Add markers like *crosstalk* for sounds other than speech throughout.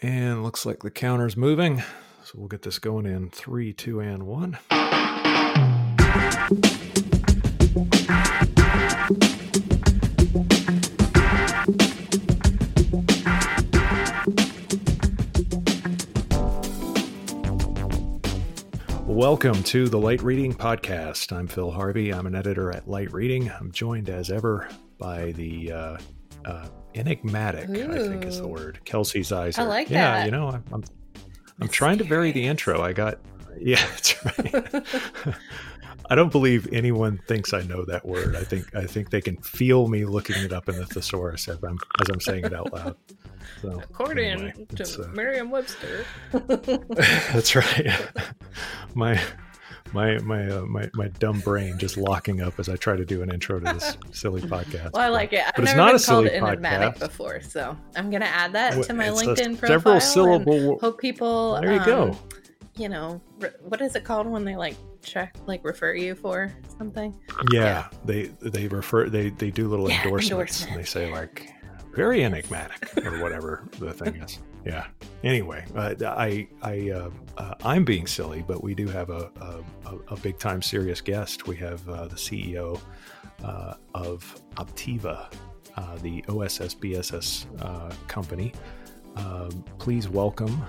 And looks like the counter's moving. So we'll get this going in three, two, and one. Welcome to the Light Reading Podcast. I'm Phil Harvey. I'm an editor at Light Reading. I'm joined as ever by the uh, uh, enigmatic, Ooh. I think is the word, Kelsey Ziser. I like yeah, that. you know, I'm, I'm, I'm trying to vary the intro. I got, *laughs* yeah, that's right. *laughs* I don't believe anyone thinks I know that word. I think I think they can feel me looking it up in the thesaurus as I'm as I'm saying it out loud. So, According anyway, to uh, Merriam-Webster. *laughs* that's right. my my my uh, my my dumb brain just locking up as I try to do an intro to this *laughs* silly podcast. Well, I like it. I've but never not been a called enigmatic before, so I'm gonna add that to my it's LinkedIn profile. Several syllable. Hope people. There you um, go. You know, what is it called when they like check, like refer you for something? Yeah, yeah. they they refer they they do little yeah, endorsements. And they say like very enigmatic or whatever the thing is. Yeah. Anyway, uh, I I uh, uh, I'm being silly, but we do have a a, a big time serious guest. We have uh, the CEO uh, of Optiva, uh, the OSS BSS company. Um, please welcome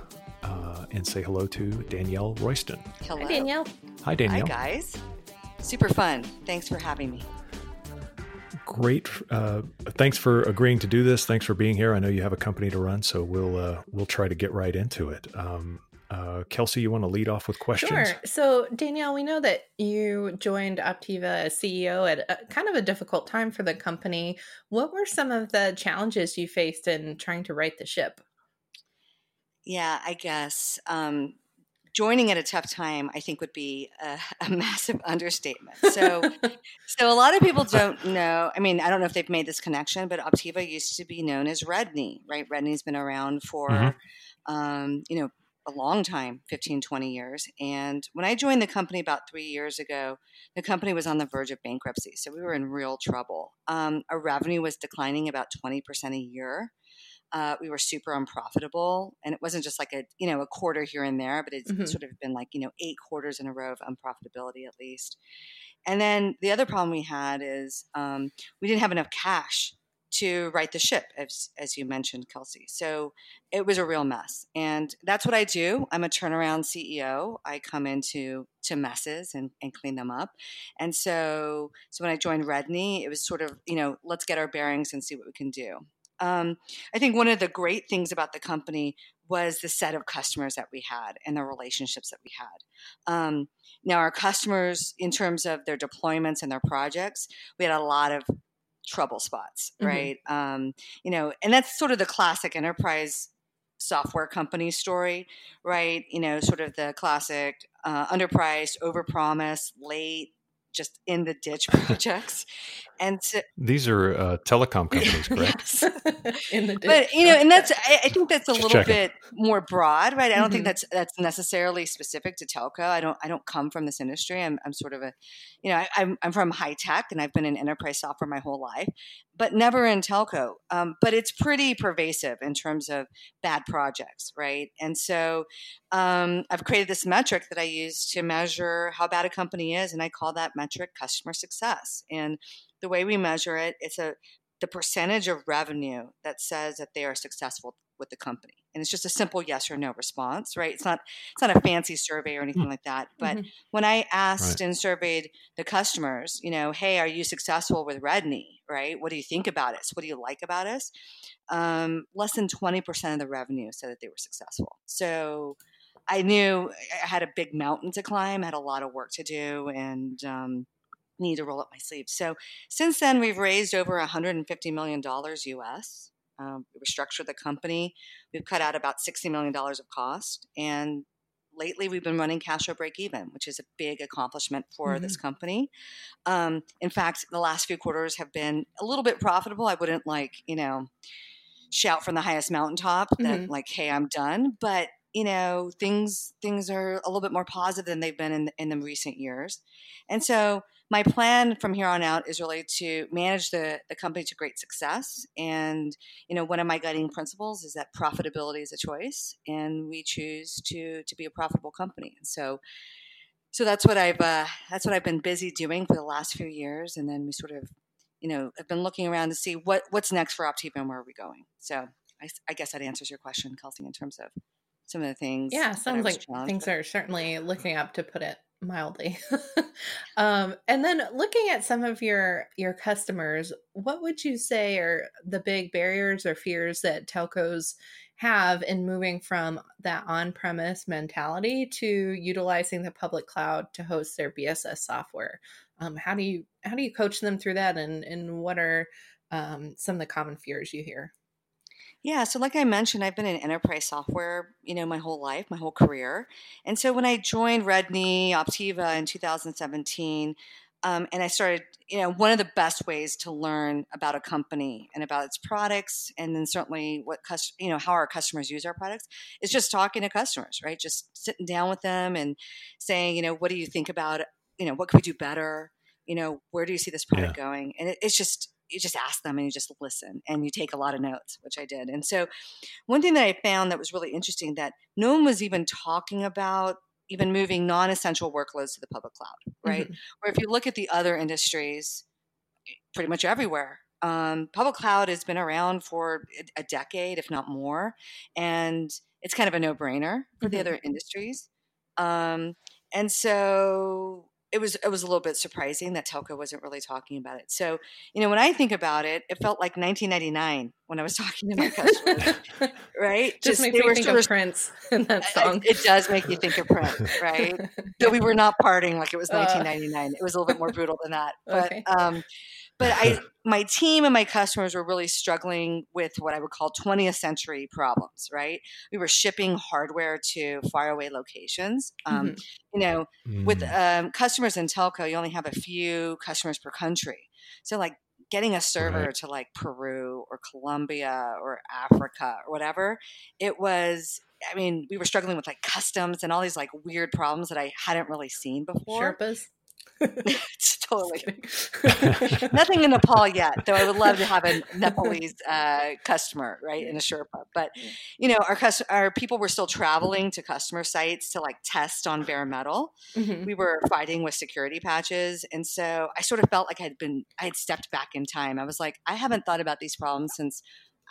and say hello to Danielle Royston. Hello, Hi, Danielle. Hi, Danielle. Hi, guys. Super fun. Thanks for having me great. Uh, thanks for agreeing to do this. Thanks for being here. I know you have a company to run, so we'll uh, we'll try to get right into it. Um, uh, Kelsey, you want to lead off with questions? Sure. So, Danielle, we know that you joined Optiva as CEO at a, kind of a difficult time for the company. What were some of the challenges you faced in trying to right the ship? Yeah, I guess um, joining at a tough time, I think, would be a, *laughs* a massive understatement. So, so a lot of people don't know. I mean, I don't know if they've made this connection, but Optiva used to be known as Redknee, right? Redknee's been around for, mm-hmm. um, you know, a long time 15 20 years and when i joined the company about three years ago the company was on the verge of bankruptcy so we were in real trouble um, our revenue was declining about 20% a year uh, we were super unprofitable, and it wasn't just like a you know a quarter here and there, but it's mm-hmm. sort of been like you know eight quarters in a row of unprofitability at least. And then the other problem we had is um, we didn't have enough cash to right the ship, as, as you mentioned, Kelsey. So it was a real mess. And that's what I do. I'm a turnaround CEO. I come into to messes and, and clean them up. And so so when I joined Redknee, it was sort of, you know, let's get our bearings and see what we can do. Um, I think one of the great things about the company was the set of customers that we had and the relationships that we had. Um, now, our customers, in terms of their deployments and their projects, we had a lot of trouble spots, mm-hmm. right? Um, you know, and that's sort of the classic enterprise software company story, right? You know, sort of the classic uh, underpriced, overpromised, late, just in the ditch *laughs* projects. And so, these are uh, telecom *laughs* companies, correct? *laughs* in the. But you know, and that's I, I think that's a just little checking. bit more broad, right? I don't mm-hmm. think that's that's necessarily specific to telco. I don't I don't come from this industry. I'm I'm sort of a, you know, I, I'm I'm from high tech and I've been in enterprise software my whole life, but never in telco. Um, but it's pretty pervasive in terms of bad projects, right? And so um, I've created this metric that I use to measure how bad a company is, and I call that metric customer success. And the way we measure it, it's a the percentage of revenue that says that they are successful with the company. And it's just a simple yes or no response right? It's not it's not a fancy survey or anything mm. like that. But mm-hmm. when i asked right. and surveyed the customers you know hey are you successful with redknee right? What do you think about us? What do you like about us? um, less than 20% of the revenue said that they were successful. So i knew i had a big mountain to climb had a lot of work to do and um, need to roll up my sleeves so since then we've raised over 150 million dollars us um, we restructured the company. We've cut out about $60 million of cost. And lately we've been running cash flow break even, which is a big accomplishment for mm-hmm. this company. Um, in fact, the last few quarters have been a little bit profitable. I wouldn't like, you know, shout from the highest mountaintop that mm-hmm. like, hey, I'm done. But you know things things are a little bit more positive than they've been in in the recent years, and so my plan from here on out is really to manage the, the company to great success. And, you know, one of my guiding principles is that profitability is a choice and we choose to, to be a profitable company. And so, so that's what I've, uh, that's what I've been busy doing for the last few years. And then we sort of, you know, have been looking around to see what, what's next for Optiva and where are we going. So I, I guess that answers your question, Kelsey, in terms of some of the things. Yeah, sounds like things with. are certainly looking up to put it mildly. *laughs* um, and then looking at some of your your customers, what would you say are the big barriers or fears that telcos have in moving from that on-premise mentality to utilizing the public cloud to host their BSS software? Um, how do you how do you coach them through that, and and what are um, some of the common fears you hear? Yeah, so like I mentioned, I've been in enterprise software, you know, my whole life, my whole career. And so when I joined Redknee Optiva in 2017, um, and I started, you know, one of the best ways to learn about a company and about its products, and then certainly what, you know, how our customers use our products is just talking to customers, right? Just sitting down with them and saying, you know, what do you think about, you know, what could we do better? You know, where do you see this product yeah. going? And it, it's just, you just ask them and you just listen and you take a lot of notes, which I did. And so, one thing that I found that was really interesting that no one was even talking about even moving non-essential workloads to the public cloud, right? Mm-hmm. Or if you look at the other industries, pretty much everywhere, um, public cloud has been around for a decade, if not more, and it's kind of a no-brainer for mm-hmm. the other industries. Um, and so it was it was a little bit surprising that telco wasn't really talking about it. So, you know, when I think about it, it felt like 1999 when I was *laughs* talking to my customers, *laughs* right? Just, Just makes me think of Prince in that song. It, it, does make you think of Prince, right? *laughs* Though we were not partying like it was 1999. Uh, it was a little bit more brutal than that. But okay. um, but I, *laughs* my team and my customers were really struggling with what I would call 20th century problems. Right, we were shipping hardware to faraway locations. Um, mm-hmm. You know, mm. with um, customers in telco, you only have a few customers per country. So, like getting a server right. to like Peru or Colombia or Africa or whatever, it was I mean, we were struggling with like customs and all these like weird problems that I hadn't really seen before. Sherpas. *laughs* it's totally *laughs* nothing in Nepal yet, though I would love to have a Nepalese uh, customer, right, in a Sherpa. But you know, our cust- our people were still traveling to customer sites to like test on bare metal. Mm-hmm. We were fighting with security patches, and so I sort of felt like I'd been I had stepped back in time. I was like, I haven't thought about these problems since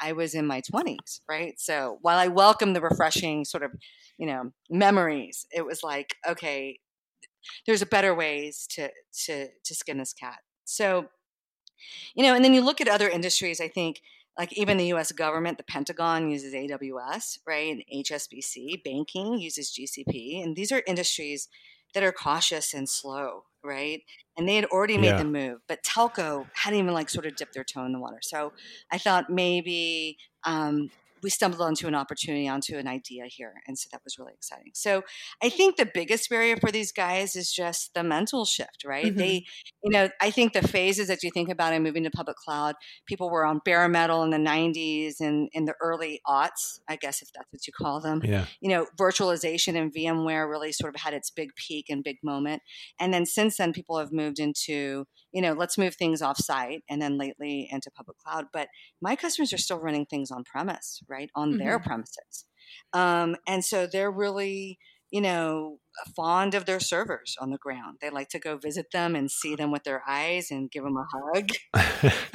I was in my twenties, right? So while I welcome the refreshing sort of you know memories, it was like, okay, there's a better ways to to to skin this cat. So, you know, and then you look at other industries. I think like even the U.S. government, the Pentagon uses AWS, right? And HSBC, banking uses GCP, and these are industries that are cautious and slow, right? And they had already made yeah. the move, but telco hadn't even like sort of dipped their toe in the water. So I thought maybe um, we stumbled onto an opportunity, onto an idea here. And so that was really exciting. So I think the biggest barrier for these guys is just the mental shift, right? Mm-hmm. They, you know, I think the phases that you think about in moving to public cloud, people were on bare metal in the 90s and in the early aughts, I guess if that's what you call them. Yeah. You know, virtualization and VMware really sort of had its big peak and big moment. And then since then, people have moved into, you know, let's move things off site and then lately into public cloud. But my customers are still running things on premise, right, on mm-hmm. their premises. Um, and so they're really, you know, fond of their servers on the ground. They like to go visit them and see them with their eyes and give them a hug,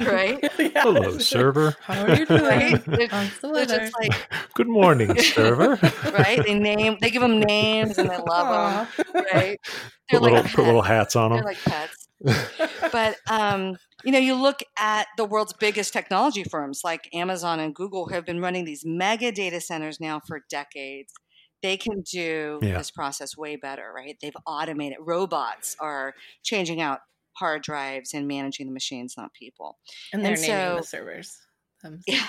*laughs* right? *laughs* yeah. Hello, server. *laughs* How are you doing? Right? They're, they're just like, Good morning, server. right? They name, they give them names and they love Aww. them, right? They're put, like little, put little hats on them. They're like pets. *laughs* but um, you know, you look at the world's biggest technology firms like Amazon and Google have been running these mega data centers now for decades. They can do yeah. this process way better, right? They've automated. Robots are changing out hard drives and managing the machines, not people. And they're and naming so, the servers. Um, yeah,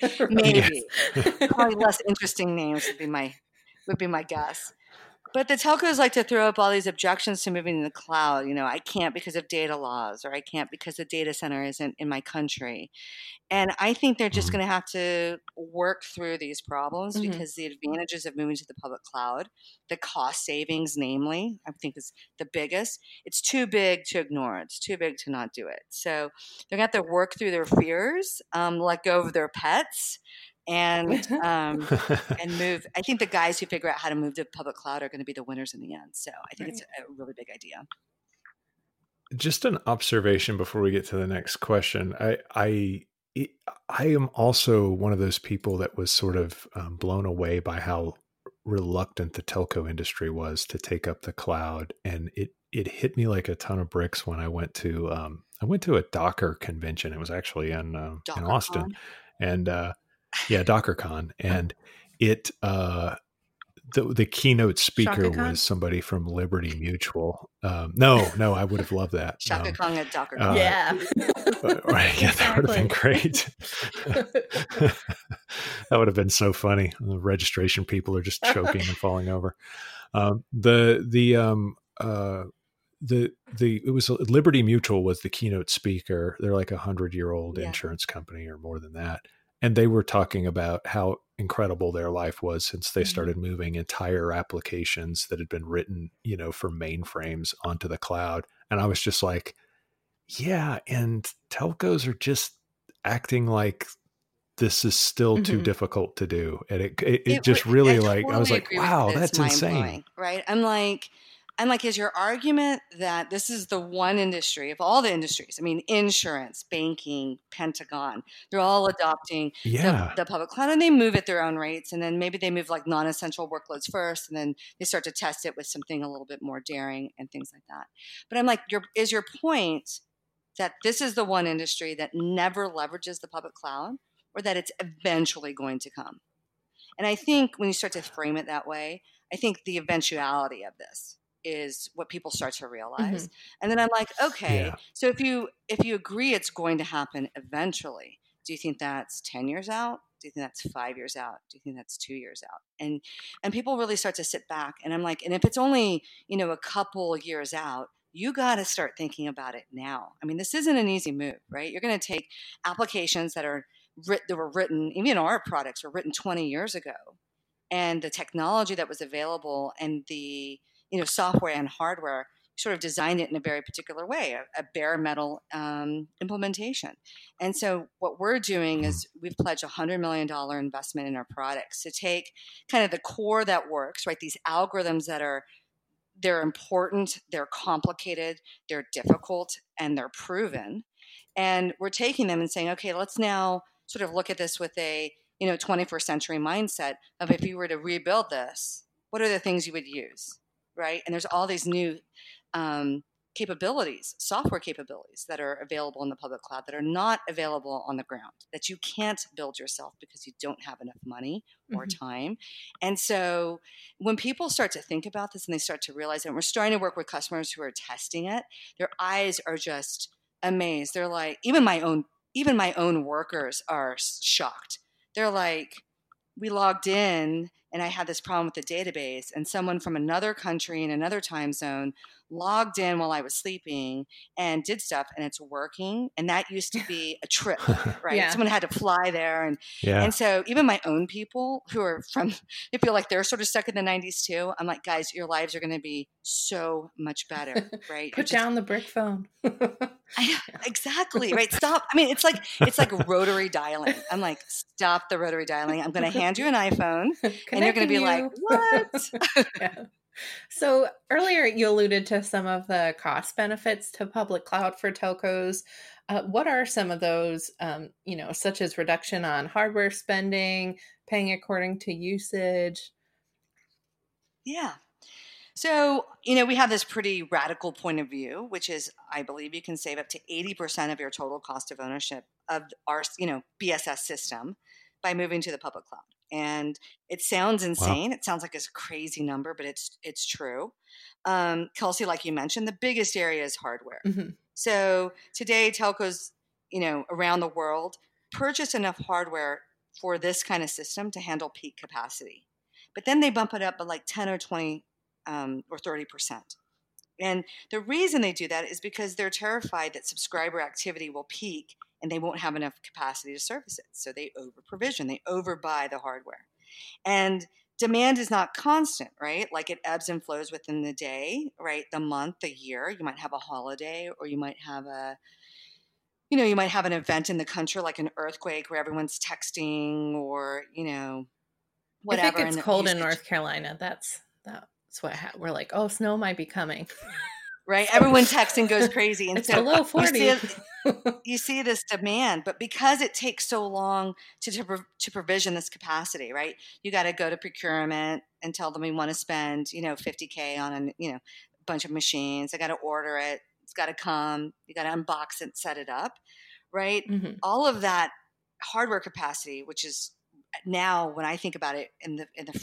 *laughs* maybe *laughs* probably less interesting names would be my would be my guess. But the telcos like to throw up all these objections to moving to the cloud. You know, I can't because of data laws, or I can't because the data center isn't in my country. And I think they're just mm-hmm. going to have to work through these problems mm-hmm. because the advantages of moving to the public cloud, the cost savings, namely, I think is the biggest. It's too big to ignore. It's too big to not do it. So they're going to have to work through their fears, um, let go of their pets, and *laughs* um, *laughs* and move. I think the guys who figure out how to move to public cloud are going to be the winners in the end. So I think right. it's a really big idea. Just an observation before we get to the next question. I I I am also one of those people that was sort of um, blown away by how reluctant the telco industry was to take up the cloud, and it it hit me like a ton of bricks when I went to um, I went to a Docker convention. It was actually in uh, in Austin, and uh, yeah, DockerCon, and it uh, the the keynote speaker was somebody from Liberty Mutual. Um, no, no, I would have loved that. Shaka um, Kong at DockerCon. Uh, yeah, *laughs* right. Yeah, that would have been great. *laughs* that would have been so funny. The registration people are just choking and falling over. Um, the the um uh the the it was Liberty Mutual was the keynote speaker. They're like a hundred year old yeah. insurance company or more than that and they were talking about how incredible their life was since they mm-hmm. started moving entire applications that had been written you know for mainframes onto the cloud. And i was just like yeah and telcos are just acting like this is still mm-hmm. too difficult to do. And it it, it, it just really I like totally i was like wow that's insane. right? I'm like and like, is your argument that this is the one industry of all the industries? I mean, insurance, banking, Pentagon, they're all adopting yeah. the, the public cloud and they move at their own rates. And then maybe they move like non essential workloads first, and then they start to test it with something a little bit more daring and things like that. But I'm like, your, is your point that this is the one industry that never leverages the public cloud or that it's eventually going to come? And I think when you start to frame it that way, I think the eventuality of this is what people start to realize mm-hmm. and then i'm like okay yeah. so if you if you agree it's going to happen eventually do you think that's 10 years out? Do you think that's five years out? Do you think that's two years out? And and people really start to sit back and i'm like and if it's only you know a couple years out you got to start thinking about it now. I mean this isn't an easy move right? You're going to take applications that are writ- that were written even our products were written 20 years ago and the technology that was available and the you know software and hardware sort of designed it in a very particular way a, a bare metal um, implementation. And so what we're doing is mm-hmm. we've pledged a $100 million investment in our products to take kind of the core that works right these algorithms that are they're important they're complicated they're difficult and they're proven. And we're taking them and saying okay let's now sort of look at this with a you know 21st century mindset of if you were to rebuild this what are the things you would use right? And there's all these new um, capabilities, software capabilities that are available in the public cloud that are not available on the ground, that you can't build yourself because you don't have enough money or mm-hmm. time. And so when people start to think about this and they start to realize it, and we're starting to work with customers who are testing it, their eyes are just amazed. They're like, even my own, even my own workers are shocked. They're like, we logged in and I had this problem with the database, and someone from another country in another time zone logged in while I was sleeping and did stuff, and it's working. And that used to be a trip, *laughs* right? yeah. Someone had to fly there, and yeah. and so even my own people who are from, they feel like they're sort of stuck in the '90s too. I'm like, guys, your lives are going to be so much better, *laughs* right? Put down the brick phone. *laughs* I, exactly right. Stop. I mean, it's like it's like rotary dialing. I'm like, stop the rotary dialing. I'm going to hand you an iPhone, and you're going to be you. like, what? yeah. So earlier you alluded to some of the cost benefits to public cloud for telcos. Uh, what are some of those, um, you know, such as reduction on hardware spending, paying according to usage? Yeah. So, you know, we have this pretty radical point of view, which is I believe you can save up to 80% of your total cost of ownership of our, you know, BSS system by moving to the public cloud and it sounds insane. Wow. It sounds like a crazy number, but it's it's true. Um, Kelsey, like you mentioned, the biggest area is hardware. Mm-hmm. So today, telcos, you know, around the world purchase enough hardware for this kind of system to handle peak capacity, but then they bump it up by like ten or twenty um, or 30%. And the reason they do that is because they're terrified that subscriber activity will peak and they won't have enough capacity to service it. So they over provision, they overbuy the hardware. And demand is not constant, right? Like it ebbs and flows within the day, right? The month, the year. You might have a holiday or you might have a you know, you might have an event in the country like an earthquake where everyone's texting or, you know, whatever. I think it's cold in North Carolina. That's that's what ha- we're like. Oh, snow might be coming. *laughs* Right, everyone *laughs* texts and goes crazy, and it's so below forty. You see, you see, this demand, but because it takes so long to to, to provision this capacity, right? You got to go to procurement and tell them we want to spend, you know, fifty k on a you know bunch of machines. I got to order it. It's got to come. You got to unbox it, set it up, right? Mm-hmm. All of that hardware capacity, which is now when I think about it in the in the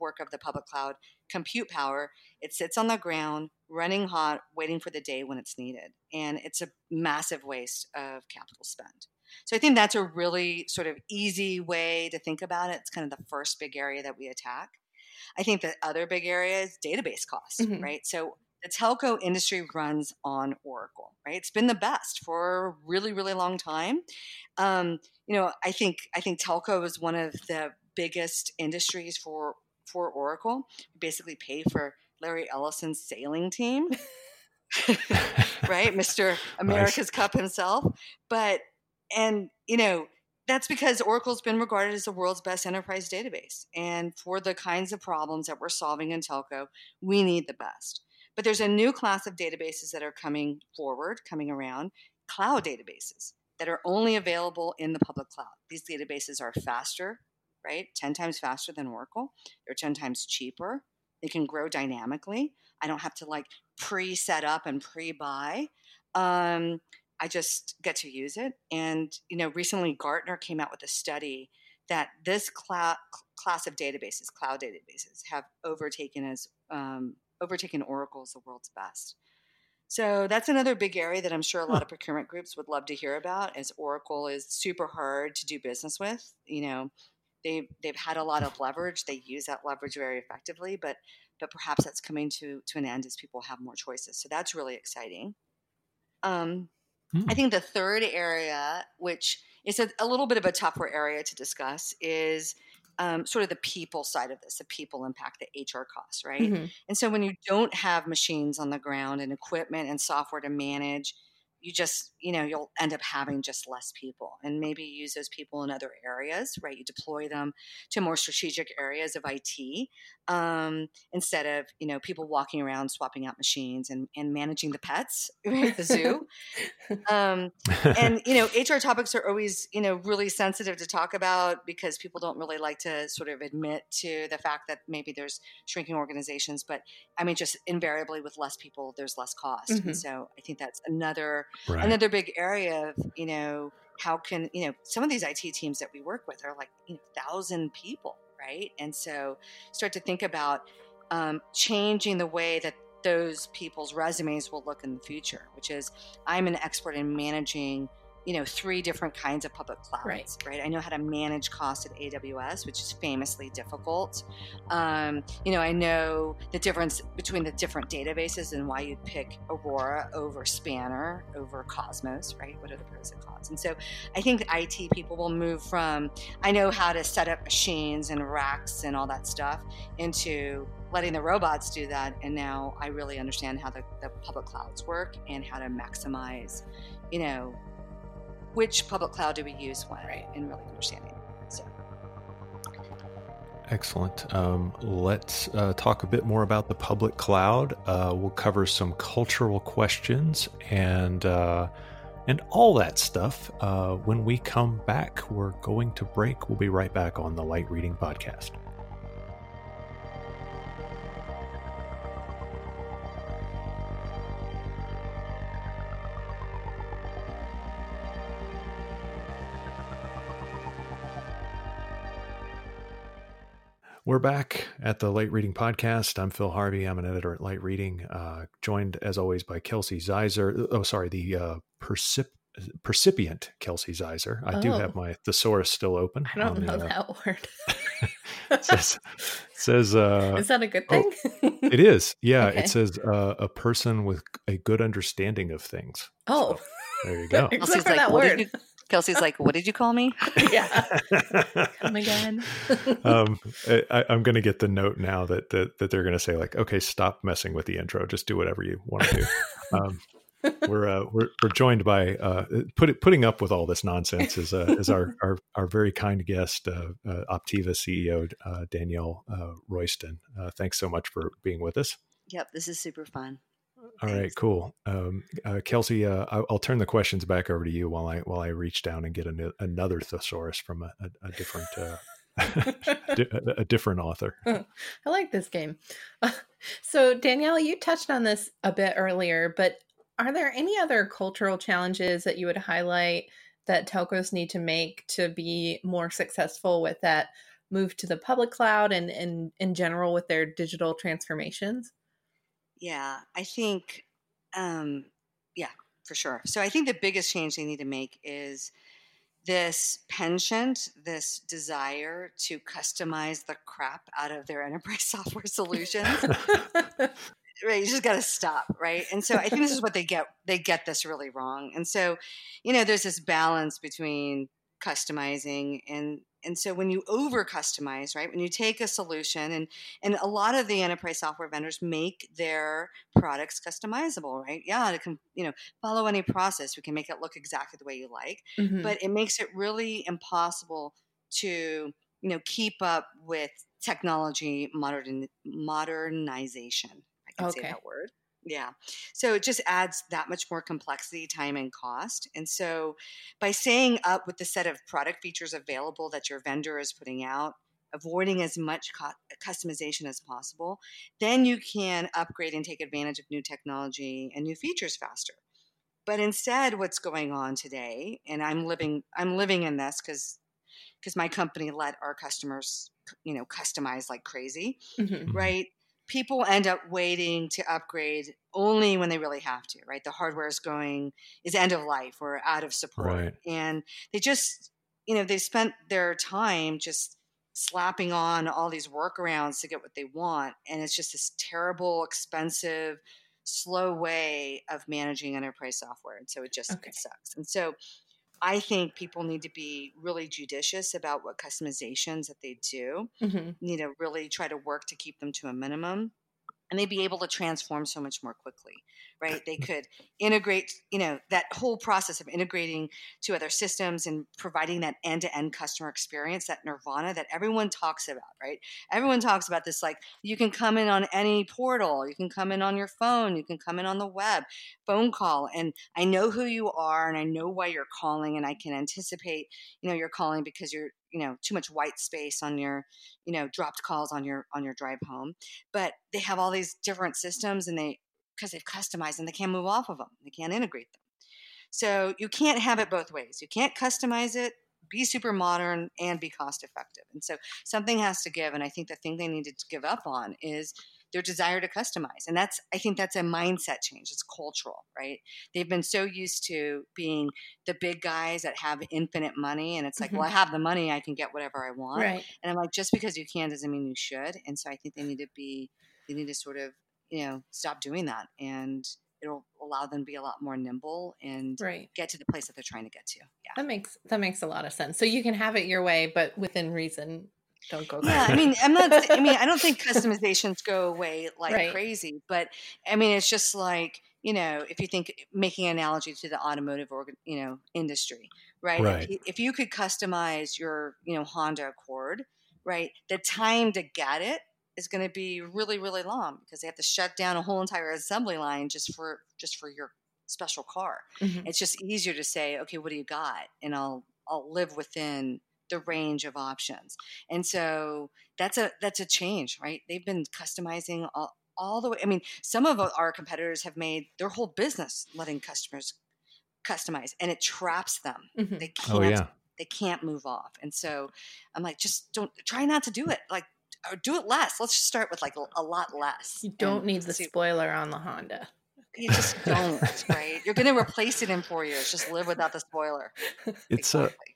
framework of the public cloud, compute power. It sits on the ground, running hot, waiting for the day when it's needed. And it's a massive waste of capital spend. So I think that's a really sort of easy way to think about it. It's kind of the first big area that we attack. I think the other big area is database costs, mm-hmm. right? So the telco industry runs on Oracle, right? It's been the best for a really, really long time. Um, you know, I think I think telco is one of the biggest industries for for Oracle. We basically pay for Larry Ellison's sailing team, *laughs* right? Mr. *laughs* America's nice. Cup himself. But, and, you know, that's because Oracle's been regarded as the world's best enterprise database. And for the kinds of problems that we're solving in telco, we need the best. But there's a new class of databases that are coming forward, coming around cloud databases that are only available in the public cloud. These databases are faster, right? 10 times faster than Oracle. They're 10 times cheaper. They can grow dynamically. I don't have to like pre set up and pre buy. Um, I just get to use it. And, you know, recently Gartner came out with a study that this cl- class of databases, cloud databases, have overtaken as um, overtaken Oracle as the world's best. So that's another big area that I'm sure a lot of procurement groups would love to hear about. As Oracle is super hard to do business with, you know, they've they've had a lot of leverage. They use that leverage very effectively, but but perhaps that's coming to to an end as people have more choices. So that's really exciting. Um, hmm. I think the third area, which is a, a, little bit of a tougher area to discuss, is um, sort of the people side of this, the people impact, the HR costs, right? Mm-hmm. And so when you don't have machines on the ground and equipment and software to manage you just you know you'll end up having just less people and maybe use those people in other areas right? You deploy them to more strategic areas of it um, instead of you know people walking around swapping out machines and, and managing the pets *laughs* right? The zoo. *laughs* Um, and you know hr topics are always you know really sensitive to talk about because people don't really like to sort of admit to the fact that maybe there's shrinking organizations but i mean just invariably with less people there's less cost mm-hmm. so i think that's another right. another big area of you know how can you know some of these IT teams that we work with are like you know thousand people, right? And so start to think about um, changing the way that those people's resumes will look in the future, which is I'm an expert in managing you know three different kinds of public clouds right, right? i know how to manage costs at aws which is famously difficult. Um, you know i know the difference between the different databases and why you'd pick aurora over spanner over cosmos right? What are the pros and cons? And so i think it people will move from i know how to set up machines and racks and all that stuff into letting the robots do that and now i really understand how the, the public clouds work and how to maximize you know which public cloud do we use when, right? And really understanding. So. Excellent. Um, let's uh, talk a bit more about the public cloud. Uh, we'll cover some cultural questions and uh, and all that stuff uh, when we come back. We're going to break. We'll be right back on the Light Reading Podcast. We're back at the Light Reading Podcast. I'm Phil Harvey. I'm an editor at Light Reading, uh, joined as always by Kelsey Ziser. Oh, sorry, the uh, percip- percipient Kelsey Ziser. I oh. do have oh. my thesaurus still open. I don't know the, uh, that *laughs* word. it *laughs* says, says uh, is that a good oh, thing? Oh, *laughs* it is. Yeah, okay. it says uh, a person with a good understanding of things. Oh, so, there you go. Except for like, that word. You, Kelsey's like, "What did you call me?" *laughs* yeah, *laughs* come again. *laughs* um, I, am going to get the note now that that, that they're going to say like, "Okay, stop messing with the intro. Just do whatever you want to do." Um, we're, uh, we're we're joined by uh, put, putting up with all this nonsense is uh, is our, our our very kind guest, uh, uh, Optiva CEO uh, Danielle uh, Royston. Uh, thanks so much for being with us. Yep, this is super fun. All right, cool. Um, uh, Kelsey, uh, I'll, turn the questions back over to you while I while I reach down and get a, another thesaurus from a, a, a different uh, *laughs* a different author. *laughs* I like this game. *laughs* so, Danielle, you touched on this a bit earlier, but are there any other cultural challenges that you would highlight that telcos need to make to be more successful with that move to the public cloud and, and in general with their digital transformations? Yeah, I think, um, yeah, for sure. So I think the biggest change they need to make is this penchant, this desire to customize the crap out of their enterprise *laughs* software solutions. *laughs* right you just got to stop right and so i think this is what they get they get this really wrong and so you know there's this balance between customizing and and so when you over customize right when you take a solution and and a lot of the enterprise software vendors make their products customizable right yeah it can you know follow any process we can make it look exactly the way you like mm-hmm. but it makes it really impossible to you know keep up with technology modern modernization I can okay. say that word. Yeah. So it just adds that much more complexity, time, and cost. And so by staying up with the set of product features available that your vendor is putting out, avoiding as much co- customization as possible, then you can upgrade and take advantage of new technology and new features faster. But instead, what's going on today, and I'm living, I'm living in this because because my company let our customers, you know, customize like crazy, mm-hmm. right? People end up waiting to upgrade only when they really have to, right? The hardware is going is end of life or out of support. Right. And they just, you know, they spent their time just slapping on all these workarounds to get what they want. And it's just this terrible, expensive, slow way of managing enterprise software. And so it just okay. it sucks. And so I think people need to be really judicious about what customizations that they do. Mm-hmm. Need to really try to work to keep them to a minimum and they'd be able to transform so much more quickly right? They could integrate you know that whole process of integrating to other systems and providing that end-to-end customer experience that nirvana that everyone talks about right? Everyone talks about this like you can come in on any portal you can come in on your phone you can come in on the web phone call and i know who you are and i know why you're calling and i can anticipate you know you're calling because you're you know too much white space on your you know dropped calls on your on your drive home. But they have all these different systems and they because they've customized and they can't move off of them they can't integrate them so you can't have it both ways you can't customize it be super modern and be cost effective and so something has to give and i think the thing they need to give up on is their desire to customize. And that's, I think that's a mindset change. It's cultural, right? They've been so used to being the big guys that have infinite money. And it's like, mm-hmm. well, I have the money, I can get whatever I want. Right. And I'm like, just because you can doesn't mean you should. And so I think they need to be, they need to sort of, you know, stop doing that. And it'll allow them to be a lot more nimble and right. get to the place that they're trying to get to. Yeah. That makes that makes a lot of sense. So you can have it your way, but within reason don't go. Yeah, I mean, I'm not. I mean, I don't think *laughs* customizations go away like right. crazy, but I mean, it's just like you know, if you think making an analogy to the automotive or you know industry, right? right. If, you, if you could customize your you know Honda Accord, right, the time to get it is going to be really really long because they have to shut down a whole entire assembly line just for just for your special car. Mm-hmm. It's just easier to say, okay, what do you got, and I'll I'll live within the range of options. And so that's a that's a change, right? They've been customizing all, all the way. I mean, some of our competitors have made their whole business letting customers customize, and it traps them. Mm-hmm. They oh, can't. Oh, yeah. They can't move off. And so I'm like, just don't try not to do it. Like Uh, do it less. Let's just start with like a, lot less. You don't need the see. spoiler on the Honda. You just don't, right? You're going to replace it in four years. Just live without the spoiler. It's uh, exactly. a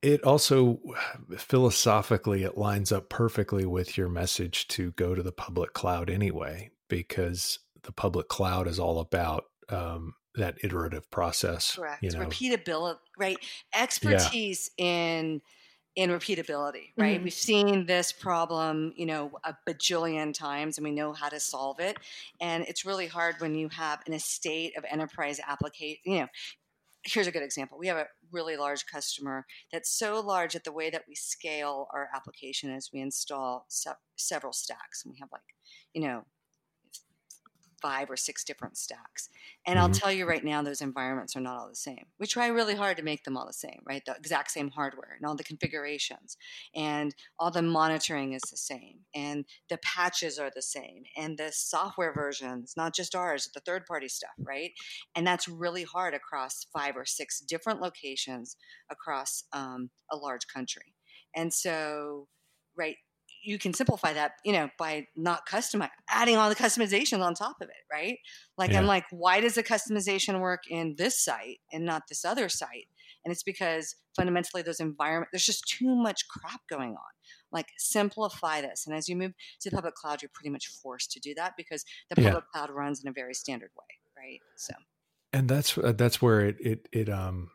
it also uh, philosophically it lines up perfectly with your message to go to the public cloud anyway because the public cloud is all about um, that iterative process correct you know? repeatability right expertise yeah. in in repeatability right mm-hmm. we've seen this problem you know a bajillion times and we know how to solve it and it's really hard when you have an estate of enterprise application you know here's a good example. We have a really large customer that's so large that the way that we scale our application is we install se- several stacks. And we have like, you know, five or six different stacks. And mm-hmm. I'll tell you right now, those environments are not all the same. We try really hard to make them all the same, right? The exact same hardware and all the configurations and all the monitoring is the same and the patches are the same and the software versions, not just ours, the third party stuff, right? And that's really hard across five or six different locations across um, a large country. And so, right, you can simplify that, you know, by not customizing, adding all the customizations on top of it, right? Like yeah. I'm like, why does the customization work in this site and not this other site? And it's because fundamentally those environment there's just too much crap going on. Like simplify this. And as you move to the public cloud, you're pretty much forced to do that because the public yeah. cloud runs in a very standard way, right? So and that's uh, that's where it it it um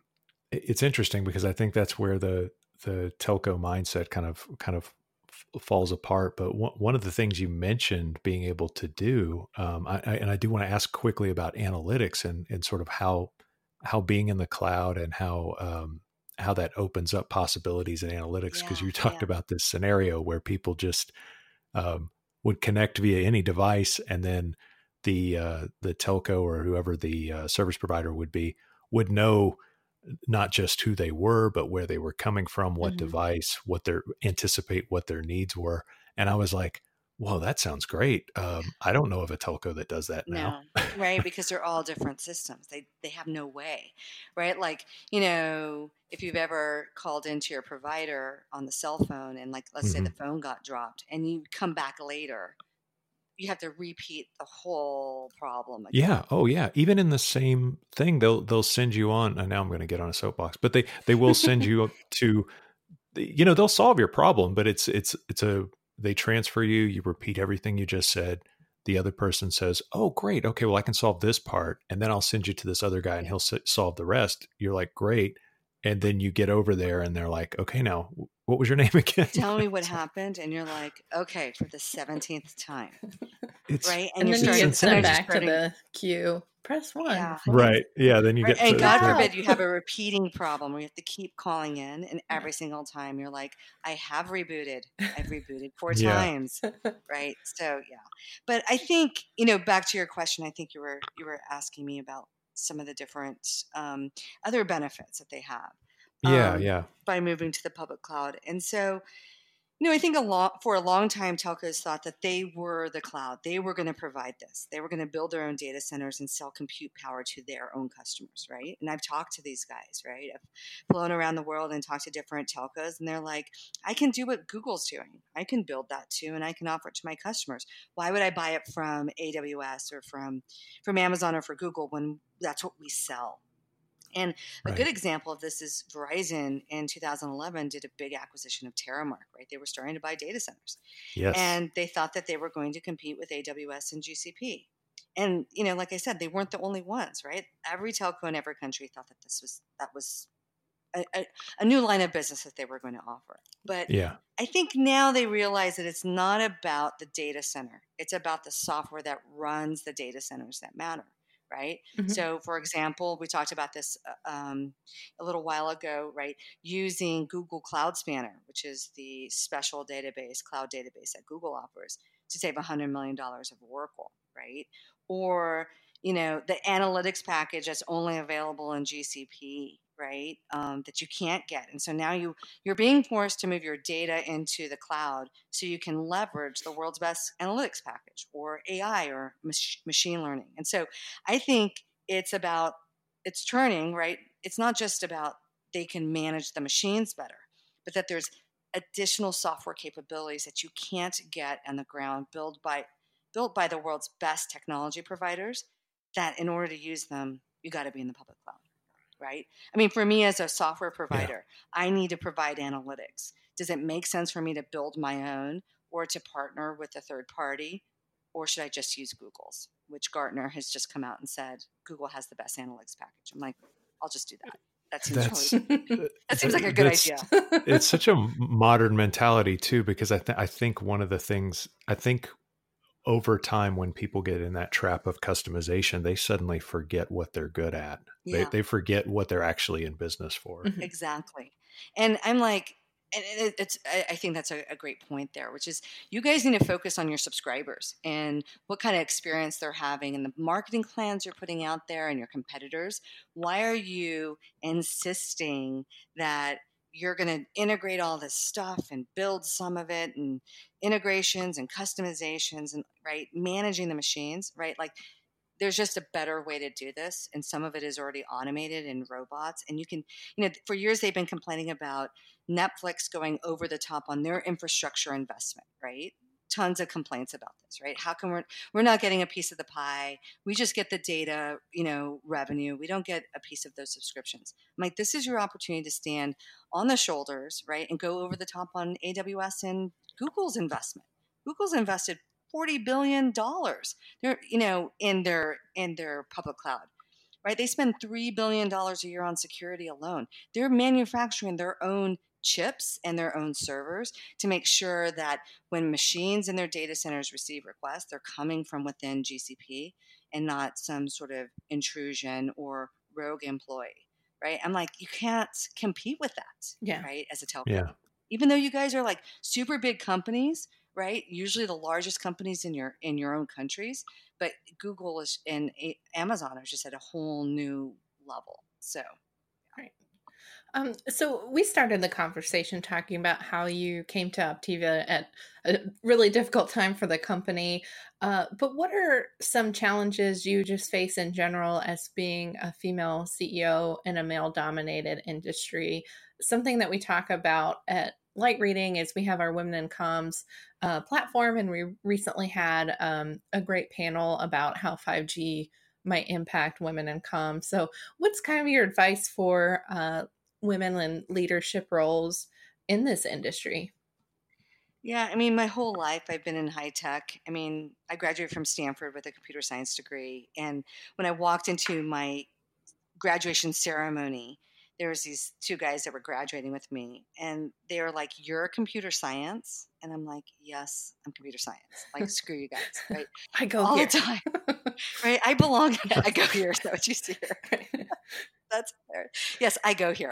it's interesting because I think that's where the the telco mindset kind of kind of falls apart. But one of the things you mentioned being able to do, um, I, I, and I do want to ask quickly about analytics and, and sort of how how being in the cloud and how um, how that opens up possibilities in analytics. Because yeah, you *laughs* talked yeah. about this scenario where people just um, would connect via any device, and then the uh, the telco or whoever the uh, service provider would be would know not just who they were, but where they were coming from, what mm-hmm. device, what their anticipate what their needs were. And I was like, whoa, that sounds great. Um, I don't know of a telco that does that now. No, right? Because they're all different systems. They they have no way, right? Like you know, if you've ever called into your provider on the cell phone and like let's mm-hmm. say the phone got dropped and you come back later you have to repeat the whole problem again. Yeah. Oh yeah. Even in the same thing, they'll they'll send you on. And now I'm going to get on a soapbox, but they they will send *laughs* you to, you know, they'll solve your problem, but it's it's it's a they transfer you. You repeat everything you just said. The other person says, "Oh, great. Okay, well, I can solve this part, and then I'll send you to this other guy, and he'll solve the rest." You're like, "Great." And then you get over there and they're like okay now what was your *laughs* name again? Tell me *laughs* what happened and you're like okay for the 17th time. It's, right? And, and you're starting to send back to the queue. Press one. Yeah. right. Yeah then you right. get and god forbid you have a repeating problem where you have to keep calling in and every single time you're like i have rebooted. I've rebooted four *laughs* yeah. times. Right? So yeah. But i think you know back to your question i think you were you were asking me about some of the different um, other benefits that they have. Yeah, um, yeah. By moving to the public cloud, and so you know, I think a lot for a long time, telcos thought that they were the cloud. They were going to provide this. They were going to build their own data centers and sell compute power to their own customers, right? And I've talked to these guys, right? I've flown around the world and talked to different telcos, and they're like, "I can do what Google's doing. I can build that too, and I can offer it to my customers. Why would I buy it from AWS or from from Amazon or for Google when that's what we sell, and a good example of this is Verizon in 2011 did a big acquisition of Terremark, right? They were starting to buy data centers. Yes. And they thought that they were going to compete with AWS and GCP. And, you know, like I said, they weren't the only ones, right? Every telco in every country thought that this was, that was a, a, a, new line of business that they were going to offer. But yeah. I think now they realize that it's not about the data center. It's about the software that runs the data centers that matter right? Mm-hmm. So, for example, we talked about this uh, um, a little while ago, right? Using Google Cloud Spanner, which is the special database, cloud database that Google offers to save $100 million of Oracle, right? Or, you know, the analytics package that's only available in GCP, right um, that you can't get. And so now you you're being forced to move your data into the cloud so you can leverage the world's best analytics package or ai or mach- machine learning. And so i think it's about it's turning right? It's not just about they can manage the machines better but that there's additional software capabilities that you can't get on the ground built by built by the world's best technology providers that in order to use them you got to be in the public cloud right? I mean, for me as a software provider, yeah. I need to provide analytics. Does it make sense for me to build my own or to partner with a third party? Or should I just use Google's, which Gartner has just come out and said Google has the best analytics package? I'm like, I'll just do that. That seems, really, *laughs* *laughs* that seems like a good idea. it's such a modern mentality too, because I, th- I think one of the things I think over time when people get in that trap of customization they suddenly forget what they're good at yeah. they, they forget what they're actually in business for mm-hmm. exactly and i'm like and it's i think that's a, great point there which is you guys need to focus on your subscribers and what kind of experience they're having and the marketing plans you're putting out there and your competitors why are you insisting that you're going to integrate all this stuff and build some of it and integrations and customizations and right managing the machines right? Like there's just a better way to do this and some of it is already automated in robots and you can you know for years they've been complaining about netflix going over the top on their infrastructure investment right tons of complaints about this, right? How come we're we're not getting a piece of the pie? We just get the data, you know, revenue. We don't get a piece of those subscriptions. I'm like, this is your opportunity to stand on the shoulders, right, and go over the top on AWS and Google's investment. Google's invested forty billion dollars. You know in their in their public cloud. Right, they spend three billion dollars a year on security alone. They're manufacturing their own chips and their own servers to make sure that when machines in their data centers receive requests, they're coming from within GCP and not some sort of intrusion or rogue employee. Right. I'm like, you can't compete with that. Yeah. Right. As a telco. Yeah. Even though you guys are like super big companies, right? Usually the largest companies in your in your own countries, but Google is and Amazon are just at a whole new level. So um, so we started the conversation talking about how you came to Optiva at a really difficult time for the company. Uh, but what are some challenges you just face in general as being a female CEO in a male-dominated industry? Something that we talk about at Light Reading is we have our Women in Comms uh, platform, and we recently had um, a great panel about how 5G might impact women in comms. So, what's kind of your advice for uh, women in leadership roles in this industry? Yeah, I mean, my whole life I've been in high tech. I mean, I graduated from Stanford with a computer science degree. And when I walked into my graduation ceremony, there was these two guys that were graduating with me and they were like you're computer science and i'm like yes i'm computer science like *laughs* screw you guys right i go all here. the time *laughs* right i belong i go here that what you see here *laughs* that's fair. yes i go here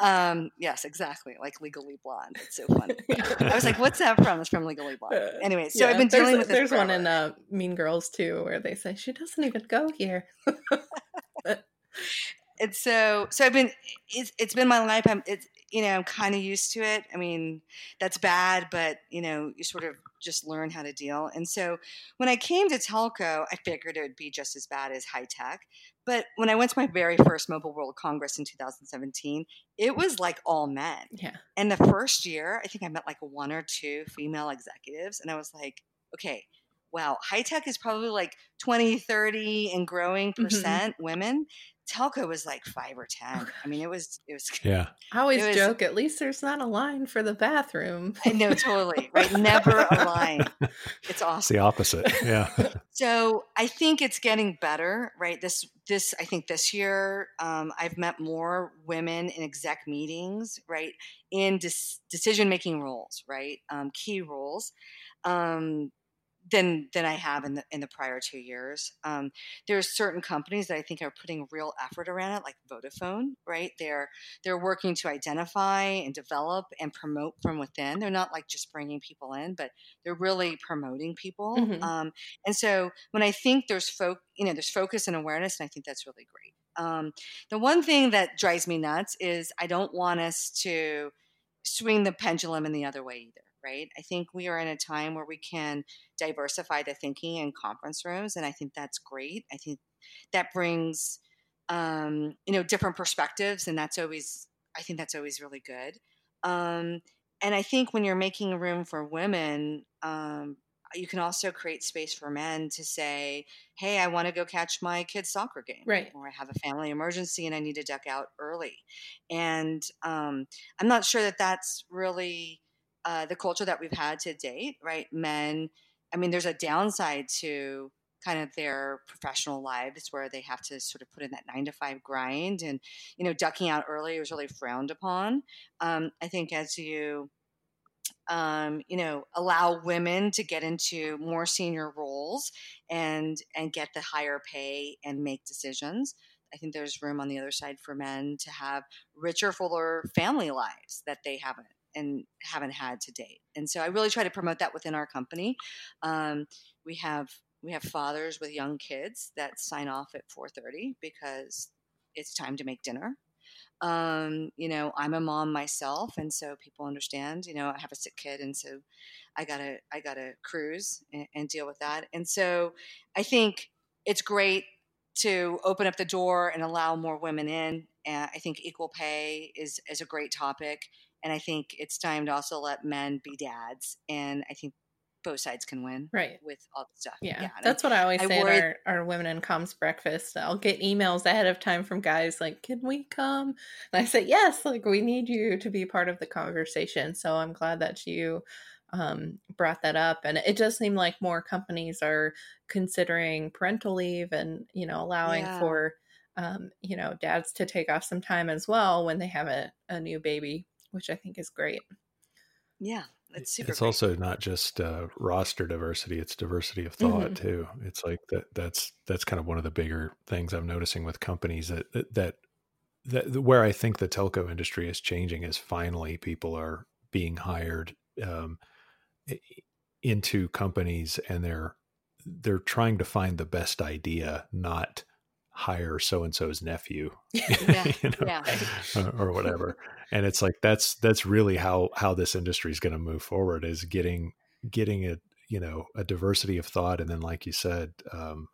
um, yes exactly like legally blonde it's so funny *laughs* i was like what's that from it's from legally blonde anyway so yeah, i've been dealing with there's one in uh, mean girls too where they say she doesn't even go here *laughs* and so so I've been it's, it's been my life. I'm it's you know I'm kind of used to it. I mean that's bad, but you know you sort of just learn how to deal. And so when I came to telco, I figured it would be just as bad as high tech. But when I went to my very first Mobile World Congress in 2017, it was like all men. Yeah. And the first year, I think I met like one or two female executives, and I was like, okay, wow, high tech is probably like 20, 30 and growing mm-hmm. percent mm-hmm. women telco was like five or ten. I mean, it was it was. *laughs* Yeah. I always was, joke. At least there's not a line for the bathroom. I know, totally. Right, never a line. *laughs* It's awesome. It's the opposite. Yeah. *laughs* so I think it's getting better. Right. This this I think this year um, I've met more women in exec meetings. Right, in dis- decision making roles. Right, um, key roles. Um, than than I have in the in the prior two years. Um, there's certain companies that I think are putting real effort around it, like Vodafone. Right, they're they're working to identify and develop and promote from within. They're not like just bringing people in, but they're really promoting people. Mm-hmm. Um, and so when I think there's folk, you know, there's focus and awareness, and I think that's really great. Um, the one thing that drives me nuts is I don't want us to swing the pendulum in the other way either right? I think we are in a time where we can diversify the thinking in conference rooms, and I think that's great. I think that brings um, you know different perspectives, and that's always I think that's always really good. Um, and I think when you're making room for women, um, you can also create space for men to say, "Hey, I want to go catch my kid's soccer game, right? Or I have a family emergency and I need to duck out early." And um, I'm not sure that that's really uh, the culture that we've had to date, right? Men, I mean, there's a downside to kind of their professional lives where they have to sort of put in that nine to five grind and you know ducking out early was really frowned upon um, i think as you um, you know allow women to get into more senior roles and and get the higher pay and make decisions i think there's room on the other side for men to have richer fuller family lives that they haven't and haven't had to date and so i really try to promote that within our company um, we have we have fathers with young kids that sign off at 4:30 because it's time to make dinner. Um, you know, I'm a mom myself, and so people understand. You know, I have a sick kid, and so I gotta I gotta cruise and, and deal with that. And so I think it's great to open up the door and allow more women in. And I think equal pay is is a great topic, and I think it's time to also let men be dads. And I think both sides can win right with all the stuff yeah, yeah. that's what i always I say worry- at our, our women in comms breakfast i'll get emails ahead of time from guys like can we come and i say yes like we need you to be part of the conversation so i'm glad that you um, brought that up and it does seem like more companies are considering parental leave and you know allowing yeah. for um, you know dads to take off some time as well when they have a, a new baby which i think is great yeah it's super. It's great. also not just uh, roster diversity; it's diversity of thought mm-hmm. too. It's like that. That's that's kind of one of the bigger things I'm noticing with companies that that that, that where I think the telco industry is changing is finally people are being hired um, into companies and they're they're trying to find the best idea, not hire so and so's nephew, *laughs* yeah, *laughs* you know, yeah. Or whatever. and it's like that's that's really how how this industry is going to move forward is getting getting a you know a diversity of thought, and then like you said, um,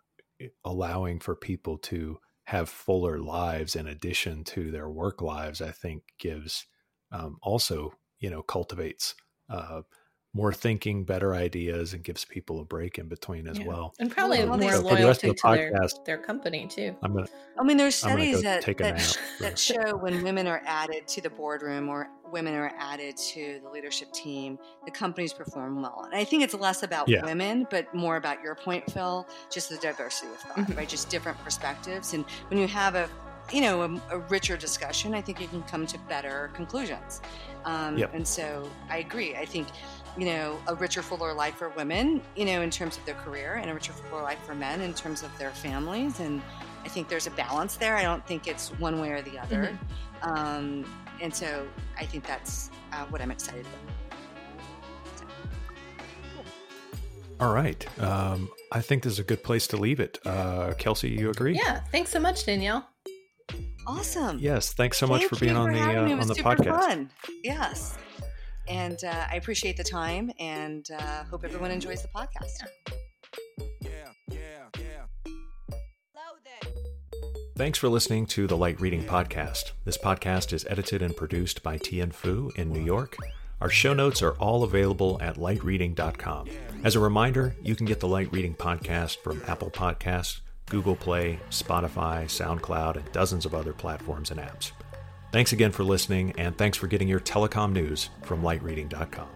allowing for people to have fuller lives in addition to their work lives. I think gives um, also you know cultivates. Uh, more thinking, better ideas, and gives people a break in between as yeah. well. And probably um, more so loyalty the to podcast, their, their company too. I'm gonna. I mean, there's studies that that, that show *laughs* when women are added to the boardroom or women are added to the leadership team, the companies perform well. And I think it's less about yeah. women, but more about your point, Phil, just the diversity of thought, mm-hmm. right? Just different perspectives. And when you have a you know a, a, richer discussion i think you can come to better conclusions um, yep. and so i agree i think you know, a richer, fuller life for women, you know, in terms of their career, and a richer, fuller life for men in terms of their families. And I think there's a balance there. I don't think it's one way or the other. Mm-hmm. Um, and so I think that's uh, what I'm excited about. All right. Um, I think this is a good place to leave it. Uh, Kelsey, you agree? Yeah. Thanks so much, Danielle. Awesome. Yes. Thanks so Thank much for being on the uh, on the podcast. Fun. Yes. And uh, I appreciate the time and uh, hope everyone enjoys the podcast. Thanks for listening to the Light Reading Podcast. This podcast is edited and produced by Tian Fu in New York. Our show notes are all available at lightreading.com. As a reminder, you can get the Light Reading Podcast from Apple Podcasts, Google Play, Spotify, SoundCloud, and dozens of other platforms and apps. Thanks again for listening, and thanks for getting your telecom news from lightreading.com.